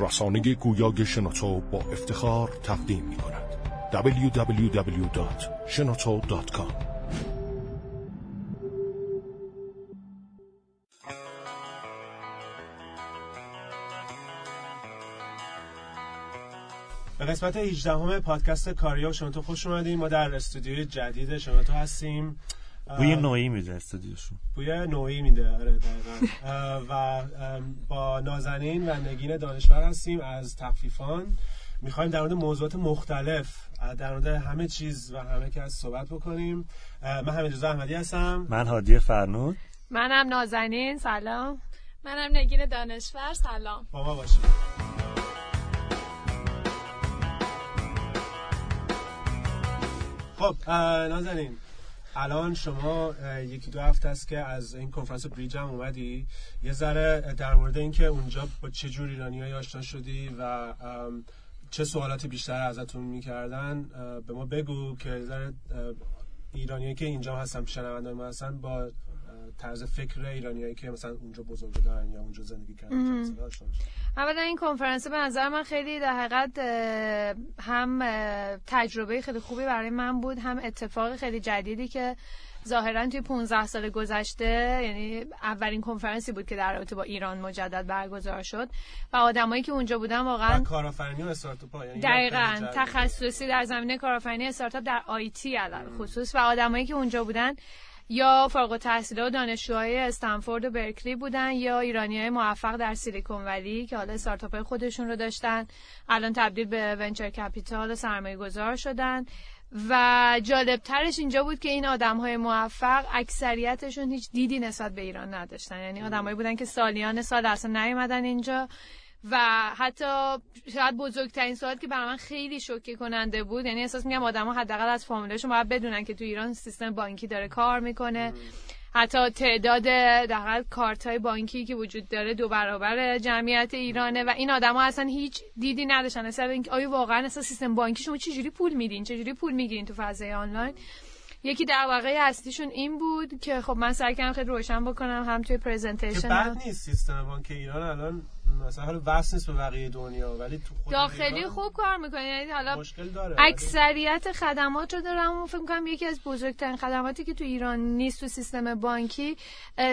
رسانه گویای شنوتو با افتخار تقدیم می کند www.shenoto.com به قسمت 18 همه پادکست کاریا شنوتو خوش اومدین. ما در استودیوی جدید شنوتو هستیم. بوی نوعی میده استودیوشون بوی نوعی میده آره دقیقا و با نازنین و نگین دانشور هستیم از تخفیفان. می‌خوایم در مورد موضوعات مختلف در مورد همه چیز و همه کس صحبت بکنیم. من حمید رضا احمدی هستم. من هادی فرنود. منم نازنین سلام. منم نگین دانشور سلام. با ما باشید. خب نازنین الان شما یکی دو هفته است که از این کنفرانس بریج هم اومدی. یه ذره در مورد اینکه اونجا با چه جور ایرانیایی آشنا شدی و چه سوالاتی بیشتر ازتون می‌کردن به ما بگو که ذره ایرانیایی که اینجا هستن شنونده ما هستن با طرز فکر ایرانیایی که مثلا اونجا بزرگ دارن یا اونجا زندگی کردن. اولا این کنفرانس به نظر من خیلی در حقیقت هم تجربه خیلی خوبی برای من بود هم اتفاق خیلی جدیدی که ظاهرا توی 15 سال گذشته یعنی اولین کنفرانسی بود که در رابطه با ایران مجدد برگزار شد و آدمایی که اونجا بودن واقعا کارآفرینی و استارتاپ یعنی دقیقا. تخصصی در زمینه کارآفرینی استارتاپ در آیتی علل خصوص و آدمایی که اونجا بودن یا فارغ التحصیله و دانشجوهای استنفورد و برکلی بودن یا ایرانی های موفق در سیلیکون ولی که حالا استارتاپ خودشون رو داشتن الان تبدیل به ونچر کپیتال و سرمایه گذار شدن. و جالب ترش اینجا بود که این آدم های موفق اکثریتشون هیچ دیدی نسبت به ایران نداشتن. یعنی آدمایی بودن که سالیان سال اصلا نیومدن اینجا. و حتی شاید بزرگترین سوال که برای من خیلی شوکه کننده بود یعنی احساس میگم آدما حداقل از فامیلشون باید بدونن که تو ایران سیستم بانکی داره کار می‌کنه. حتی تعداد در کارت های بانکی که وجود داره دو برابر جمعیت ایرانه و این آدما اصلا هیچ دیدی نداشتن. اصلا اینکه آیا واقعا اصلا سیستم بانکی شما چجوری پول میدین؟ چجوری پول می‌گیرین تو فضای آنلاین؟ یکی دغدغه اصلیشون این بود که خب من سعی کردم خیلی روشن بکنم هم توی که presentation بد نیست سیستم بانک ایران الان مثلا حالا وصل نیست به بقیه دنیا ولی تو خود داخلی خوب کار می‌کنه یعنی حالا مشکل داره ولی اکثریت خدمات رو دارم و فکر کنم یکی از بزرگترین خدماتی که تو ایران نیست تو سیستم بانکی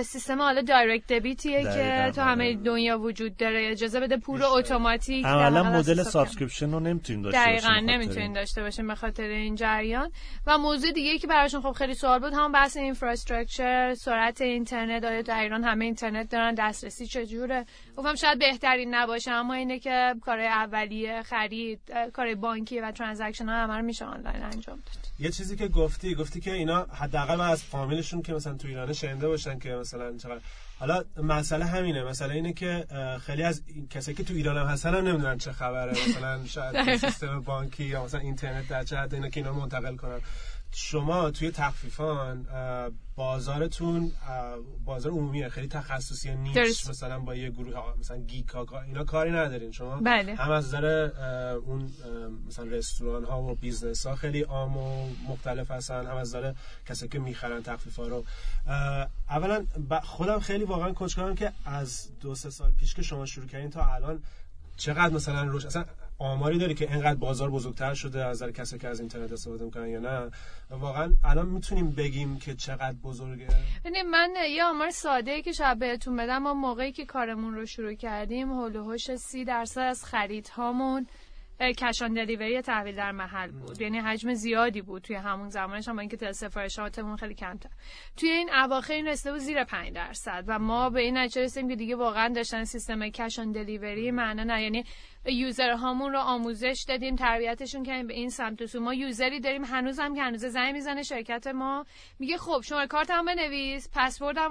سیستم حالا direct debit یه که دقیقاً، تو همه آره. دنیا وجود داره اجازه بده پول بیشتر. اتوماتیک عملا مدل. subscription رو نمی‌تونیم داشته دقیقا باشیم بخاطر نمی‌تونین. داشته باشیم به خاطر این جریان و موضوع دیگه که براشون خب خیلی سوال بود هم بحث infrastructure سرعت اینترنت آیا در ایران همه اینترنت دارن دسترسی چجوره گفتم شاید بهترین نباشه اما اینه که کارهای اولیه خرید کارهای بانکی و transaction ها همه رو میشه آنلاین انجام داد. یه چیزی که گفتی گفتی که اینا حداقل من از فامیلشون که مثلا تو ایران شنیده باشن که مثلا چقدر حالا مسئله همینه مسئله اینه که خیلی از کسایی که تو ایران هم هستن هم نمی‌دونن چه خبره مثلا شاید سیستم بانکی یا مثلا اینترنت در چه حد اینا که اینا منتقل کنن. شما توی تخفیفان بازارتون بازار عمومیه خیلی تخصصی niche درست. مثلا با یه گروه مثلا geek ها اینا کاری ندارین شما بله. هم از نظر اون مثلا رستوران ها و business ها خیلی عام و مختلف هستن هم از نظر کسایی که می‌خرن تخفیف ها رو اولا خودم خیلی واقعا کنجکاوم که از دو سه سال پیش که شما شروع کردین تا الان چقدر مثلا روش اصلا آماری داری که اینقدر بازار بزرگتر شده از نظر کسایی که از اینترنت استفاده می‌کنن یا نه. واقعا الان می‌تونیم بگیم که چقدر بزرگه؟ ببینید من یه آمار ساده ای که شاید بهتون بدم ما موقعی که کارمون رو شروع کردیم هول و هوش سی درصد از خریدهامون کشان دلیوری تحویل در محل بود. یعنی حجم زیادی بود توی همون زمانش هم با اینکه سفارشاتمون خیلی کمتر. توی این اواخر این رسیده بود زیر 5 درصد و ما به این نتیجه رسیدیم که دیگه واقعا داشتن سیستم کشان دلیوری معنا نه. یعنی یوزر هامون رو آموزش دادیم تربیتشون کردیم به این سمت سو. ما یوزری داریم هنوزم که هنوز زنگ می‌زنه شرکت ما. میگه خب شما کارتمو بنویس پسوردم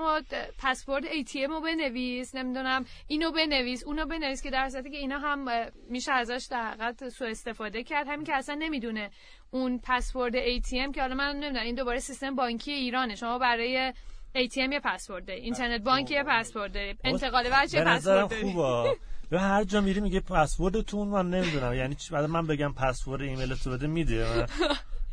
پسورد ای تی ام رو بنویس نمی‌دونم اینو بنویس اونو بنویس که در که اینا هم میشه ازش در حقیقت سوء استفاده کرد. همین که اصلا نمی‌دونه اون پسورد ام که حالا من نمی‌دونم این دوباره سیستم بانکی ایرانه. شما برای ATM یه پسورد اینترنت بانک یه پسورد انتقال وجه پسورد خوبه. یا هر جا میری میگه پسوردتون من نمی‌دونم. یعنی چی؟ بعد من بگم پسورد ایمیل تو بده میده.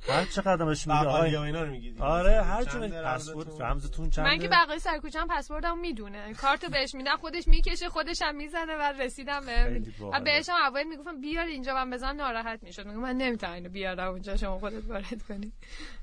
هر چقدر بهش میگه آقا اینا رو. آره هر رمزتون؟ پسورد رمزتون چنده من که بقیه سرکوچم پسوردم می‌دونه. کارتو بهش میدم خودش می‌کشه خودش هم می‌زنه و رسیدم به. و بهش هم اول می‌گفتم بیار اینجا من بزنم ناراحت می‌شد. میگم من نمی‌تونم اینو بیارم اونجا شما خودت وارد کنی.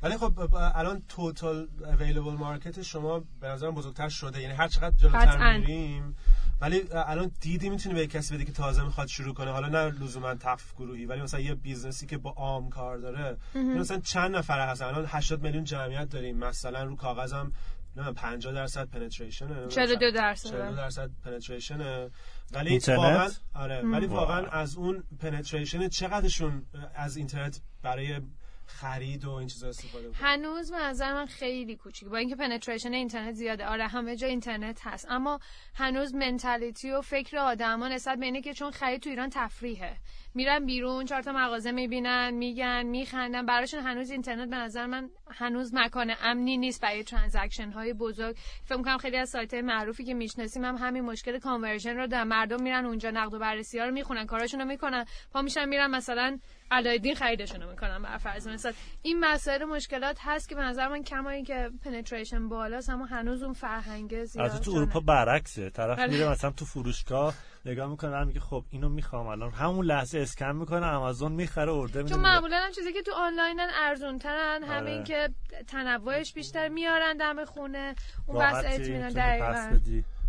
ولی خب الان total available market شما به نظرم بزرگتر شده. یعنی هر چقدر جلوتر. میریم ولی الان دیدی می‌تونی به کسی بدی که تازه می‌خواد شروع کنه؟ حالا نه لزوما تخفیف گروهی ولی مثلا یه business ی که با عام کار داره مثلا چند نفره هستن؟ الان 80 میلیون جمعیت داریم. مثلا رو کاغذم نه 50 درصد penetration 42 درصد. 42 درصد penetration ولی؟ واقعا آره. ولی. واقعا از اون penetration چقدرشون از اینترنت برای خرید و این چیزا استفاده هنوز به نظر من خیلی کوچیک. با اینکه penetration اینترنت زیاده. آره همه جا اینترنت هست. اما هنوز mentality و فکر آدما نسبت به اینه که چون خرید تو ایران تفریحه. میرن بیرون چهار تا مغازه می‌بینن میگن میخندن. براشون هنوز اینترنت به نظر من هنوز مکان امنی نیست برای transaction های بزرگ. فکر می‌کنم خیلی از سایت معروفی که می‌شناسیم هم همین مشکل conversion رو دارن. مردم میرن اونجا نقد و بررسی ها رو می‌خونن کاراشون رو می‌کنن. پا میشن میرن مثلا علاءالدین خریدشون رو می‌کنن بر فرض مثلا این مسائل مشکلات هست که به نظر من کما اینکه penetration بالاست اما هنوز اون فرهنگ زیاد از تو اروپا برعکسه. طرف بله. میره مثلا تو فروشگاه نگاه می‌کنه بعد میگه خب اینو می‌خوام الان. همون لحظه اسکن می‌کنه آمازون می‌خره order میده چون معمولا هم چیزی که تو آنلاینن ارزون ترن آره. همین که تنوعش بیشتر میارن دم خونه اون بس اطمینان دقیقاً.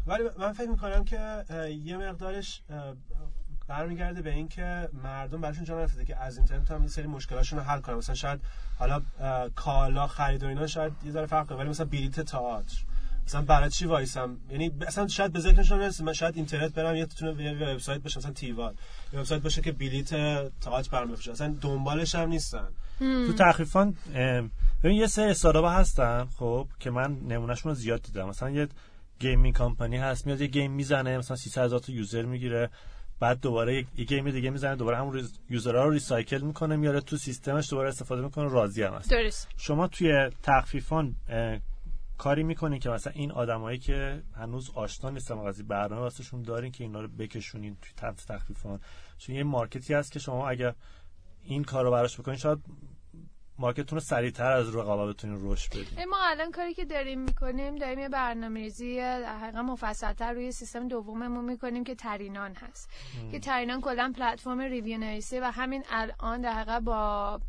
ولی من فکر می‌کنم که یه مقدارش برمیگرده به اینکه مردم براشون جا نیفتاده که از اینترنت هم یه سری مشکلاشون رو حل کنن. مثلا شاید حالا کالا خرید و اینا شاید یه ذره فرق کنه ولی مثلا بلیت تئاتر. مثلا برای چی وایسم؟ یعنی اصلا شاید به ذکرشون نرسه. من شاید اینترنت برم یه تونه یه وبسایت باشه مثلا تیوال یه وبسایت باشه که بلیت تئاتر برام بفروشه. اصلا دنبالش هم نیستن. تو تخفیفان ببین یه سری استارتاپ هستن خب که من نمونهشون رو زیاد دیدم. مثلا یه gaming company هست میاد یه game می‌زنه مثلا 300 هزار تا user می‌گیره. بعد دوباره یک- یه game دیگه می‌زنه دوباره همون user ها رو recycle می‌کنه میاره تو سیستمش دوباره استفاده می‌کنه راضی هم هست. درست. شما توی تخفیفان کاری می‌کنین که مثلا این آدمایی که هنوز آشنا نیستن با قضیه برنامه واسهشون دارین که اینا رو بکشونین توی تخفیفان. چون یه market ی هست که شما اگر این کار رو براش بکنین شاید market تون رو سریعتر از رقابت بتونین رشد بدین. ما الان کاری که داریم می‌کنیم داریم یه برنامه‌ریزی در حقیقت مفصلتر روی سیستم دوممون می‌کنیم که ترینان هست. که ترینان کلا platform review نویسی و همین الان در حقیقت با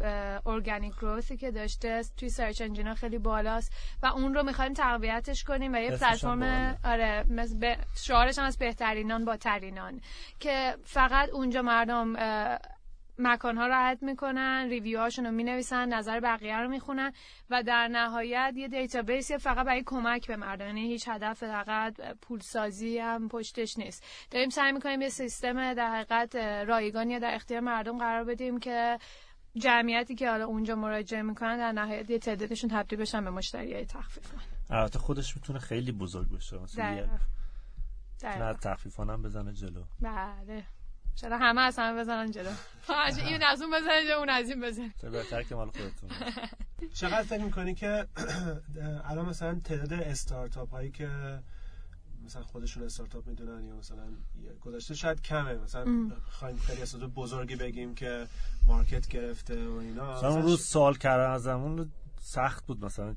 organic growth ی که داشته توی search engine ا خیلی بالاست و اون رو می‌خوایم تقویتش کنیم و یه پلتفرم. آره شعارش هم از بهترینان با ترینان. که فقط اونجا مردم مکانها رو add می‌کنن review هاشون رو می‌نویسن نظر بقیه رو می‌خونن و در نهایت یه database ی فقط برای کمک به مردم. یعنی هیچ هدف فقط پولسازی هم پشتش نیست. داریم سعی می‌کنیم یه سیستم در حقیقت رایگانی در اختیار مردم قرار بدیم که جمعیتی که حالا اونجا مراجعه می‌کنن در نهایت یه تعدادشون تبدیل بشن به مشتری های تخفیفان البته خودش می‌تونه خیلی بزرگ بشه. مثلا نه تخفیفان هم بزنه جلو. بله. چرا همه از همه بزنن جلو. این از اون بزنه جلو اون از این بزنه. چه بهتر که مال خودتون. چقدر فکر می‌کنی که الان مثلا تعداد استارتاپ هایی که مثلا خودشون استارتاپ می‌دونن یا مثلا گذشته شاید کمه. مثلا خواهیم خیلی استارتاپ بزرگی بگیم که مارکت گرفته و اینا. مثلا اون روز سوال کردن از همون سخت بود. مثلا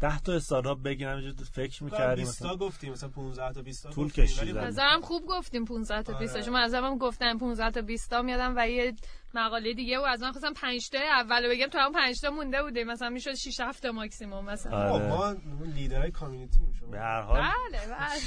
ده تا استارتاپ بگیرم اینجوری فکر می‌کردیم 20 تا گفتیم مثلا 15 تا 20 تا طول خب نظرم خوب گفتیم 15 تا 20 تا. آره. شما از هم گفتن 15 تا 20 تا میادم و یه مقاله دیگه و از من خواستم 5 تا اول بگم. تو هم 5 تا مونده بوده مثلا می‌شد 6 7 تا ماکسیمم مثلا. آره. ما لیدرهای کامیونیتی شما به هر حال. بله بله.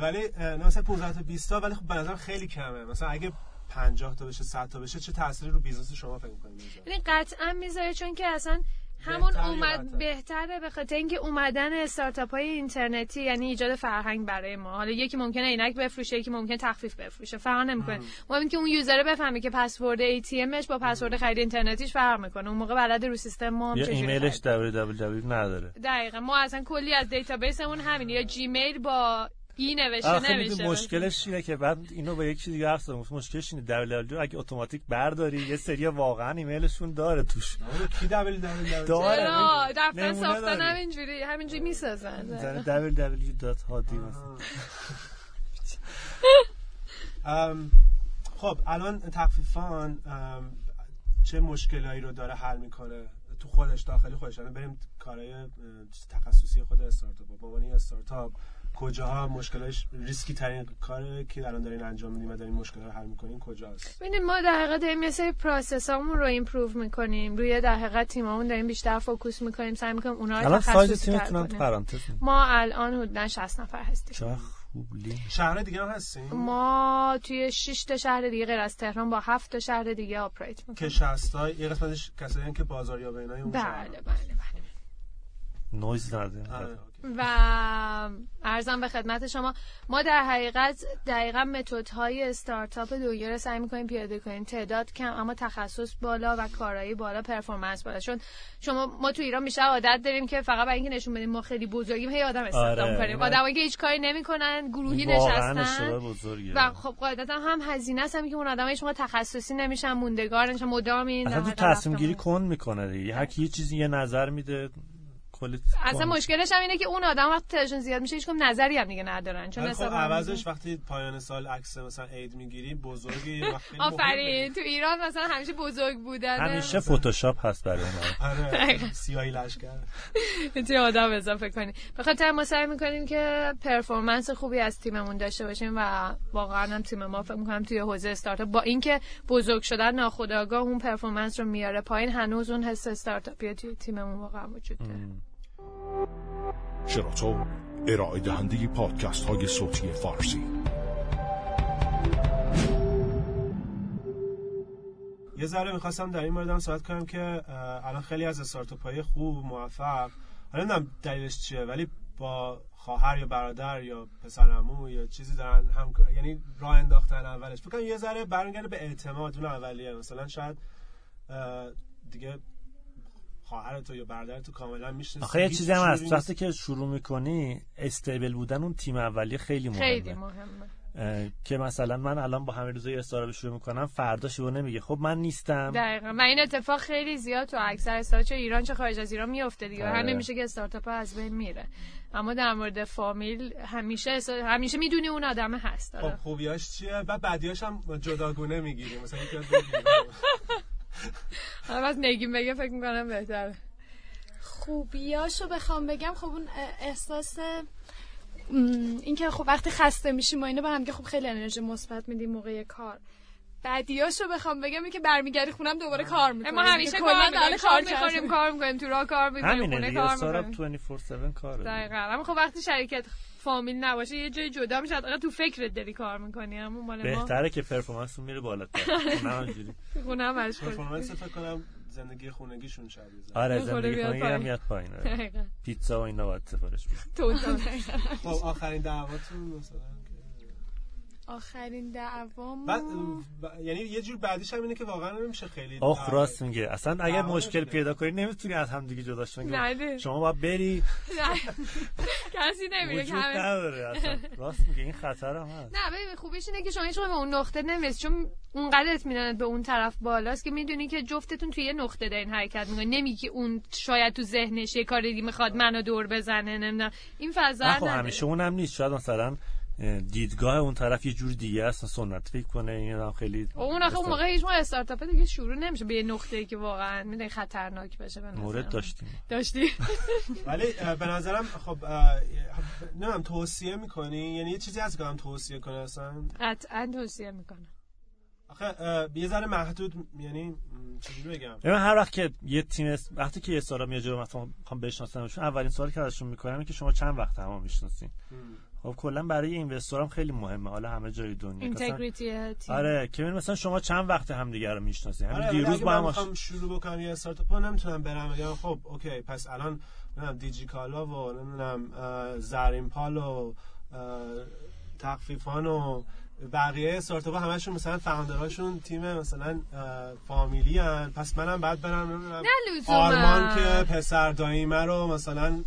ولی مثلا 15 تا 20 تا ولی خب به نظر خیلی کمه. مثلا اگه 50 تا بشه 100 تا بشه چه تأثیری رو business شما فکر می‌کنید؟ یعنی قطعا می‌ذاره چون که اصلا همون اومد؟ بهتره به خاطر اینکه اومدن استارتاپ های اینترنتی یعنی ایجاد فرهنگ برای ما. حالا یکی ممکنه عینک بفروشه یکی ممکنه تخفیف بفروشه. فرق نمی‌کنه. مهم که اون user بفهمه که password ATM ش با پسورد خرید اینترنتیش فرق می‌کنه. اون موقع بلد رو سیستم ما هم یا ایمیلش www نداره. دقیقا. ما اصلا کلی از database مون همینه. یا جیمیل با ای نوشته آخه نمیشه می‌دونی مشکلش اینه که بعد اینو با یک چیز دیگه حرف زدم. گفتم مشکلش اینه www اگه اتوماتیک برداری یه سری واقعا ایمیلشون داره توش. آره، کی دبل دبل داره. دفتر ساختن. همینجوری همینجوری می‌سازن. زنه www.hadi مثلا. ام، خب الان تخفیفان چه مشکلایی رو داره حل می‌کنه؟ تو خودش داخلی خودش. الان بریم کارهای تخصصی خود استارتاپ. به عنوان استارتاپ کجاها مشکلش ریسکی ترین کاری که الان دارین انجام میدین و دارین مشکل رو حل می‌کنین کجاست؟ ببینید ما در حقیقت داریم یه سری process رو improve می‌کنیم. روی در حقیقت تیممون داریم بیشتر focus می‌کنیم. سعی می‌کنیم اونها رو الان سایز تیمتون هم تو پرانتز ما الان حدودا 60 نفر هستیم. چه شهر دیگه هم هستین؟ ما توی 6 تا شهر دیگه غیر از تهران با 7 تا شهر دیگه operate که می‌کنیم شصت تای یه قسمتش کسایی هستن که بازاریاب اینای اون بله شهر. بله بله. نویز نده. آره،. و عرضم به خدمت شما ما در حقیقت دقیقا متدهای استارتاپ دنیا رو سعی می‌کنیم پیاده کنیم. تعداد کم اما تخصص بالا و کارایی بالا performance بالا. چون شما ما تو ایران میشه عادت داریم که فقط برای اینکه نشون بدیم ما خیلی بزرگیم هی آدم استخدام آره. کنیم آدمایی که هیچ کاری نمی‌کنن گروهی نشستن. و خب قاعدتا هم هزینه است. هم که اون آدمای موقع تخصصی نمیشن موندگار نمیشن مدام این اصلا تو نهایت تصمیم گیری. کن می‌کنه دیگه. هر کی یه چیزی یه نظر میده کلی اصلا. مشکلش هم اینه که اون آدم وقتی تعدادشون زیاد میشه هیچ کدوم نظری هم دیگه ندارن. چون خب حساب هم عوضش وقتی پایان سال عکس مثلا عید می‌گیری بزرگی. آفرین. تو ایران مثلا همیشه بزرگ بودن همیشه فتوشاپ هست برای اون آره سیاهی لشکر. می‌تونی آدم اضافه کنی. به خاطر ما سعی می‌کنیم که پرفورمنس خوبی از تیممون داشته باشیم و واقعا هم تیم ما فکر می‌کنم توی حوزه استارتاپ با اینکه بزرگ شدن ناخودآگاه اون پرفورمنس رو میاره پایین هنوز اون حس استارتاپی توی تیممون واقعا وجود داره. شراطو ارائه دهنده پادکست های صوتی فارسی. یه ذره می‌خواستم در این مورد هم صحبت کنم که الان خیلی از استارتاپ های خوب موفق حالا نمی‌دونم دلیلش چیه ولی با خواهر یا برادر یا پسرعمو یا چیزی دارن هم یعنی راه انداختن اولش. فکر یه ذره برمیگرده به اعتماد اون اولیه. مثلا شاید دیگه خواهر تو یا برادر تو کاملا می‌شناسی. آخه یه چیزی هم هست. وقتی که شروع می‌کنی استیبل بودن اون تیم اولیه خیلی مهمه. خیلی مهمه. که مثلا من الان با همه روزای استارتاپ شروع می‌کنم فردا شروع نمیگه. خب من نیستم. دقیقا. و این اتفاق خیلی زیاد تو اکثر استارتاپ چه ایران چه خارج از ایران میفته دیگه. آره. هر نمیشه که استارتاپ ها از بین میره. اما در مورد فامیل همیشه همیشه می‌دونی اون آدم هست. خب آره. خوبیاش چیه؟ بعد بعدیاش هم جداگونه می‌گیری. مثلا از نگیم بگه فکر می‌کنم بهتره. خوبیاشو بخوام بگم خب اون احساس اینکه خب وقتی خسته میشیم و اینو به هم که خب خیلی انرژی مثبت میدیم موقع کار. بعدیاشو بخوام بگم اینه که برمیگردی خونم دوباره کار می‌کنی ما همیشه کار می‌کنیم کار می‌کنیم کار می‌کنیم تو راه کار می‌کنیم همینه خونه دیگه کار می‌کنیم. 24/7 کاره دقیقا. اما خب وقتی شرکت فامیل نباشه یه جای جدا میشه حداقل تو فکرت داری کار می‌کنی. اما مال ما بهتره که پرفورمنس میره بالاتر. نه اونجوری خونه هم پرفورمنس فکر کنم زندگی خونگیشون شبیه زد. آره زندگی خانگی هم پایین. میاد پایین آره. دقیقا پیتزا و اینا باید سفارش خب آخرین دعواتون مثلا آخرین دعوام بعد ب- یعنی یه جور بعدیش هم اینه که واقعا نمیشه خیلی آخ راست میگه. اصلا اگر مشکل. پیدا کنی نمی‌تونی از هم دیگه جدا شون نه شما باید بری. کسی نمیره که نداره اصلا. راست میگه. این خطر هم هست. نه ببین خوبیش اینه که شما هیچ به اون نقطه نمی‌رسی. چون اونقدر اطمینانت به اون طرف بالاست که می‌دونی که جفتتون توی یه نقطه دارین حرکت می‌کنین. نمیگی که اون شاید تو ذهنش یه کار دیگه می‌خواد منو دور بزنه نمی‌دونم. این فضا. همیشه اونم نیست. شاید مثلا دیدگاه اون طرف یه جور دیگه است سنت فکر کنه این هم خیلی اون آخه اون موقع هیچ موقع استارتاپ دیگه شروع نمیشه به یه نقطه ای که واقعا می‌دونی خطرناک بشه به مورد من. داشتیم. داشتی؟ ولی به نظرم خب اه، نمی‌دونم توصیه می‌کنی؟ یعنی یه چیزی هست که هم توصیه کنه اصلا؟ قطعا توصیه می‌کنم. آخه یه ذره محدود یعنی چجوری بگم؟ ببین هر وقت که یه تیم وقتی که یه سارا میاد جلو مثلا می‌خوام بشناسمشون اولین سوالی که ازشون می‌کنم اینه که شما چند وقت هم می‌شناسین. خب کلا برای اینوستورم خیلی مهمه. حالا همه جای دنیا. مثلا اینتگریتی آره که مثلا شما چند وقت همدیگه رو می‌شناسین همین آره دیروز با هم آش- می‌خوام شروع بکنم یه استارتاپ نمی‌تونم برم. بگم خب okay پس الان نمی‌دونم دیجی کالا و نمی‌دونم زرین پال و تخفیفان و بقیه استارتاپ ها همشون مثلا founder هاشون تیم مثلا فامیلی هن. پس منم بعد برم. آرمان که پسر داییمه رو مثلا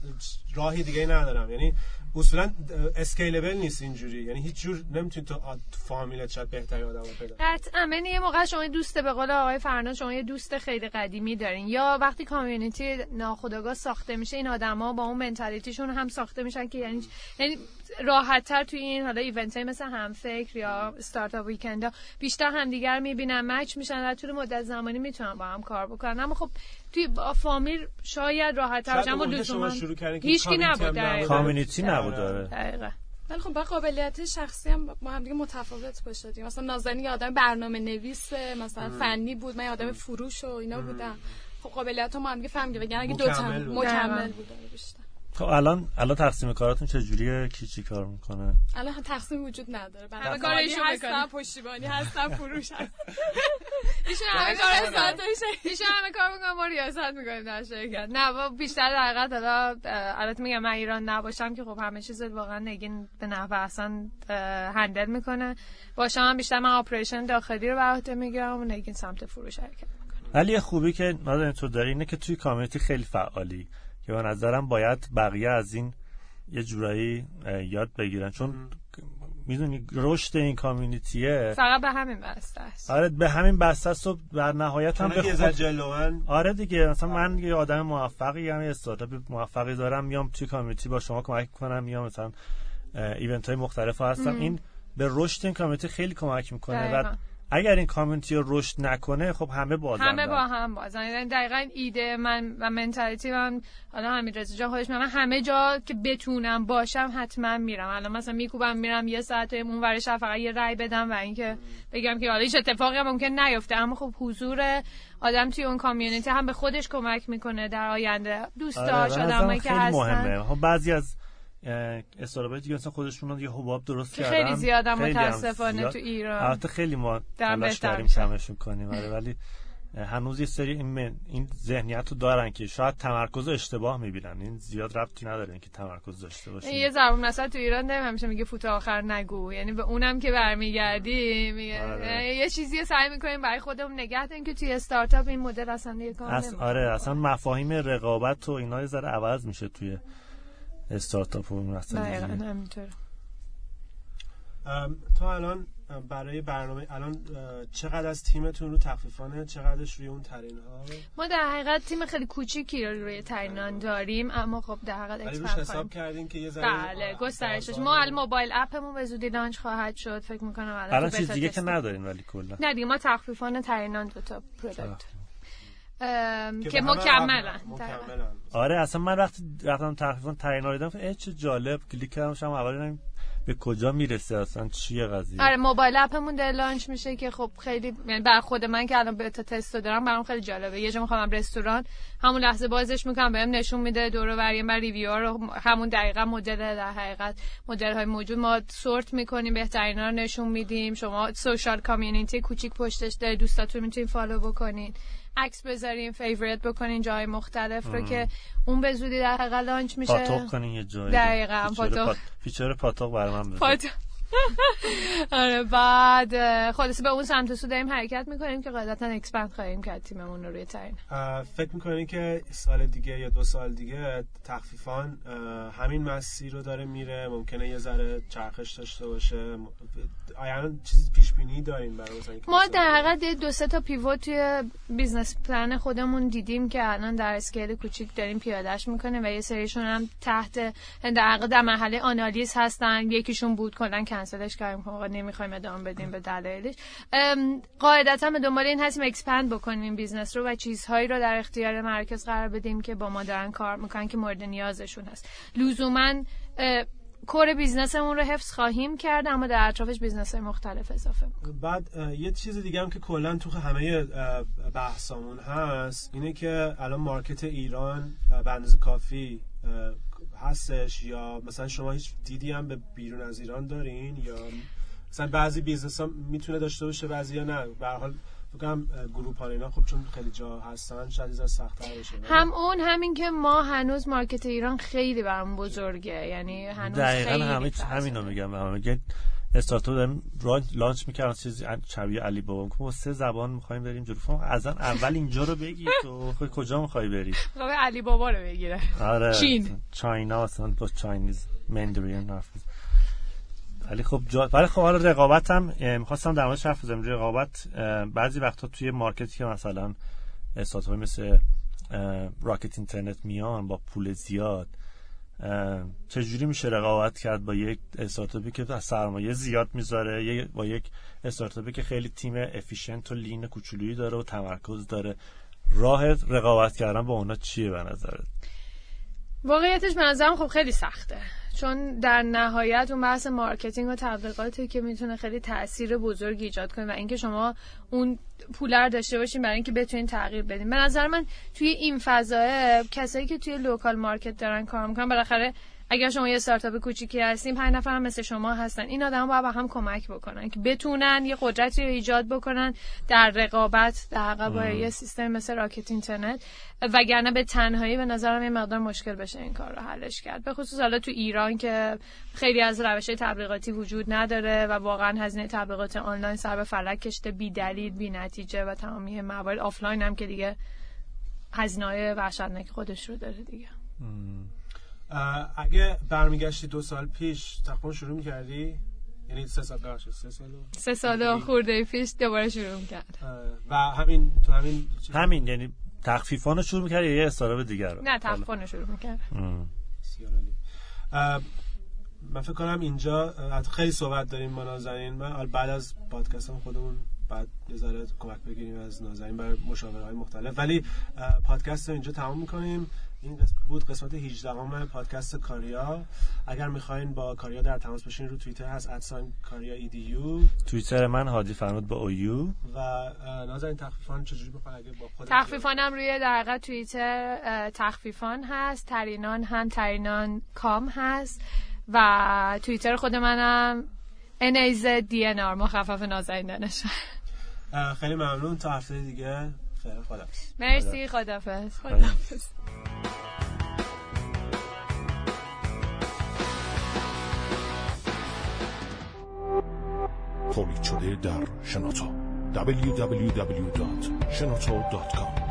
راهی دیگه ندارم. یعنی اصولا scalable نیست اینجوری. یعنی هیچ جور نمی‌تونی تو فامیلت شاید بهترین آدم پیدا. قطعا. من یه موقع شما دوست به قول آقای فرناز شما یه دوست خیلی قدیمی دارین. یا وقتی کامیونیتی ناخودآگاه ساخته میشه این آدما با اون منتالیتیشون هم ساخته میشن که یعنی یعنی راحت تر توی این حالا ایونت های مثل همفکر یا استارتاپ ویکندا بیشتر همدیگر می‌بینن مچ میشن و طول مدت زمانی می‌تونن با هم کار بکنن. اما خب توی با فامیل شاید راحت تر اما لزوما شروع کردین که هیچکی نبود هم. کامیونیتی نبود داره دقیقاً. ولی خب با قابلیت شخصی هم با هم دیگه متفاوت باشه دیگه مثلا نازنین یه آدم برنامه نویسه مثلا فنی بود من یه آدم فروش و اینا بودم. خب قابلیت ما هم دیگه فهم وگرنه اگه دو تا مکمل. بود آره، بیشتر. خب الان الان تقسیم کاراتون چجوریه؟ کی چی کار می‌کنه؟ الان تقسیم وجود نداره. همه برنامه کارشو هستن. پشتیبانی هستن فروش هستن ایشون همه کار استارتاپش ایشون همه کار می‌کنن ما ریاست می‌کنیم در شرکت. نه بیشتر در حقیقت حالا البته میگم من ایران نباشم که خب همه چیز واقعا نگین به نحو اه، هندل می‌کنه. باشم هم بیشتر من آپریشن داخلی رو بر عهده می‌گیرم و نگین سمت فروش حرکت ولی خوبی که نادر تو داری اینه که توی کامیونیتی خیلی فعالی. که به نظرم باید بقیه از این یه جورایی یاد بگیرن. چون می‌دونی رشد این کامیونیتیه. فقط به همین بسته است. آره به همین بسته است و در نهایت هم به خود جلوان آره دیگه مثلا من یه آدم موفقی هم یه استارتاپ موفقی دارم میام توی کامیونیتی با شما کمک کنم میام مثلا ایونت های مختلف ها هستم. این به رشد این کامیونیتی خیلی کمک می‌کنه. و. اگر این کامیونیتی رو رشد نکنه خب همه بازن همه با هم بازن. یعنی دقیقا ایده من و منتالیتی من حالا همین جان خودش من همه جا که بتونم باشم حتما میرم. الان مثلا میکوبم میرم یه ساعت اون ور شب فقط یه رای بدم و اینکه بگم که حالا هیچ اتفاقی هم ممکن نیفته. اما خب حضور آدم توی اون کامیونیتی هم به خودش کمک می‌کنه در آینده. دوستاش آره، آدمایی که هستن. مهمه. خب بعضی از استارتاپی دیگه مثلا خودشون یه حباب درست که کردن. خیلی هم متاسفانه زیاد. تو ایران. البته خیلی ما تلاش میشن. کمشون کنیم آره ولی هنوز یه سری این, من- این ذهنیت رو دارن که شاید تمرکز اشتباه می‌بینن. این زیاد ربطی نداره اینکه تمرکز داشته یه باشیم ضرب مثلا تو ایران داریم همیشه میگه فوت آخر نگو. یعنی به اونم که برمیگردی میگه آره. یه چیزی سعی می‌کنیم برای خودمون نگه داریم که توی استارتاپ این مدل اصلا یه کار اص... آره اصلا مفاهیم رقابت و اینا یه ذره عوض میشه توی استارتاپ و مثلا تو الان برای برنامه الان چقدر از تیمتون رو تخفیفانه چقدرش روی اون ترینان ما در حقیقت تیم خیلی کوچیکی رو روی ترینان داریم اما خب در حقیقت روش حساب کردین که یه ذره بله گسترشش ما الان موبایل app مون به زودی launch خواهد شد فکر می‌کنم الان چیز دیگه که. ندارین ولی کلا. نه دیگه ما تخفیفان ترینان دو تا product که مکملن. آره اصلا من وقتی رفتم تقریبا ترینان دیدم گفتم اه چه جالب کلیک کردم شما اول دیدم به کجا می‌رسه اصلا چیه قضیه؟ آره موبایل app مون داره launch میشه که خب خیلی یعنی بر خود من که الان beta test رو دارم برام خیلی جالبه. یه جا می‌خوام رستوران همون لحظه بازش می‌کنم بهم نشون میده دور و بر review رو همون دقیقا مدل در حقیقت مدل های موجود. ما sort می‌کنیم بهترینا رو نشون میدیم. شما social community کوچیک پشتش داره دوستاتون می‌تونین follow بکنین. عکس بذارین favorite بکنین جای مختلف رو که اون به زودی در حقیقت launch میشه. پاتوق کنین یه جایی. دقیقاً، feature پاتوق. پات- feature آره بعد اه، خلاصه به اون سمت سو داریم حرکت می‌کنیم که قاعدتا expand خواهیم کرد تیممون رو روی ترین فکر می‌کنین که سال دیگه یا دو سال دیگه تخفیفان همین مسیر رو داره میره؟ ممکنه یه ذره چرخش داشته باشه؟ آیا چیزی پیش بینی دارین برای ما در حقیقت دو سه تا pivot توی business plan خودمون دیدیم که الان در scale کوچیک داریم پیادهش می‌کنیم و یه سریشون هم تحت در حقیقت در مرحله آنالیز هستن. یکیشون بود کلا کنسلش کردیم که نمی‌خوایم ادامه بدیم به دلایلش قاعدتا به دنبال این هستیم expand بکنیم business رو و چیزهایی رو در اختیار مراکزی قرار بدیم که با ما دارن کار می‌کنن که مورد نیازشون هست لزوما core business مون رو حفظ خواهیم کرد اما در اطرافش business های مختلف اضافه. بعد یه چیز دیگه هم که کلا تو همه بحثامون هست اینه که الان market ایران به اندازه کافی هستش یا مثلا شما هیچ دیدی هم به بیرون از ایران دارین یا مثلا بعضی business ها می‌تونه داشته باشه بعضی یا نه. به هر حال بگم Groupon ها اینا خب چون خیلی جا هستن شاید از سخت‌تر باشه. هم اون همین که ما هنوز market ایران خیلی برام بزرگه. یعنی هنوز دقیقا خیلی همه همینو. میگم به همه میگه استارتاپ داریم لانچ می‌کردن چیزی شبیه علی بابا. ما سه زبان می‌خوایم بریم جلو. فهم از اول اینجا رو بگی تو. کجا می‌خوای بری؟ علی بابا رو بگیره. آره. چین. چاینا اصلا با چاینیز مندرین حرف ولی خب جا... ولی خب حالا رقابت هم می‌خواستم در موردش حرف بزنم. رقابت بعضی وقتا توی مارکتی که مثلا استارتاپ مثل راکت اینترنت میان با پول زیاد چجوری میشه رقابت کرد با یک استارتاپی که سرمایه زیاد می‌ذاره با یک استارتاپی که خیلی تیم efficient و lean کوچولویی داره و تمرکز داره؟ راه رقابت کردن با اونا چیه به نظرت؟ واقعیتش به نظرم خب خیلی سخته. چون در نهایت اون بحث marketing و تبلیغاتی که می‌تونه خیلی تاثیر بزرگ ایجاد کنه و اینکه شما اون پول داشته باشین برای اینکه بتونین تغییر بدین. به نظر من توی این فضا کسایی که توی local market دارن کار می‌کنن بالاخره اگر شما یه استارتاپ کوچیکی هستین پنج نفر مثل شما هستن این آدم باید به هم کمک بکنن که بتونن یه قدرتی رو ایجاد بکنن در رقابت در با یه سیستم مثل Rocket Internet. وگرنه به تنهایی به نظرم یه مقدار مشکل بشه این کار رو حلش کرد. به خصوص حالا تو ایران که خیلی از روش تبلیغاتی وجود نداره و واقعا هزینه تبلیغات آنلاین سر به فلک کشیده بی دلیل بی نتیجه و تمامی موارد. آفلاین هم که دیگه هزینه های وحشتناک خودش رو داره دیگه. اگه برمیگشتی دو سال پیش تقریبا شروع می‌کردی؟ یعنی سه سال بخش سه سال سه سال خورده پیش دوباره شروع می‌کرد. و همین تو همین همین یعنی تخفیفان رو شروع می‌کرد یا یه استاراب دیگر رو نه تخفیفان رو شروع می‌کرد. من فکر کنم اینجا خیلی صحبت داریم با نازنین من بعد از پادکست هم خودمون بعد یه کمک بگیریم از نازنین برای مشاوره های مختلف. ولی پادکست رو اینجا تمام می‌کنیم. این بود قسمت 18 همه پادکست کاریا. اگر می‌خواین با کاریا در تماس باشین رو توییتر هست ادسان کاریا ایدیو توییتر من هادی فرمود با اویو و نازنین تخفیفان چجوری بخواد اگه با خود تخفیفانم روی در توییتر تخفیفان هست ترینان هم ترینان کام هست. و توییتر خود منم آر مخفف نازنین دانش خیلی ممنون. تا هفته دیگه. خیلی خدافظ. مرسی خدافظ. خدافظ. تولید شده در شنوتو. www.shenoto.com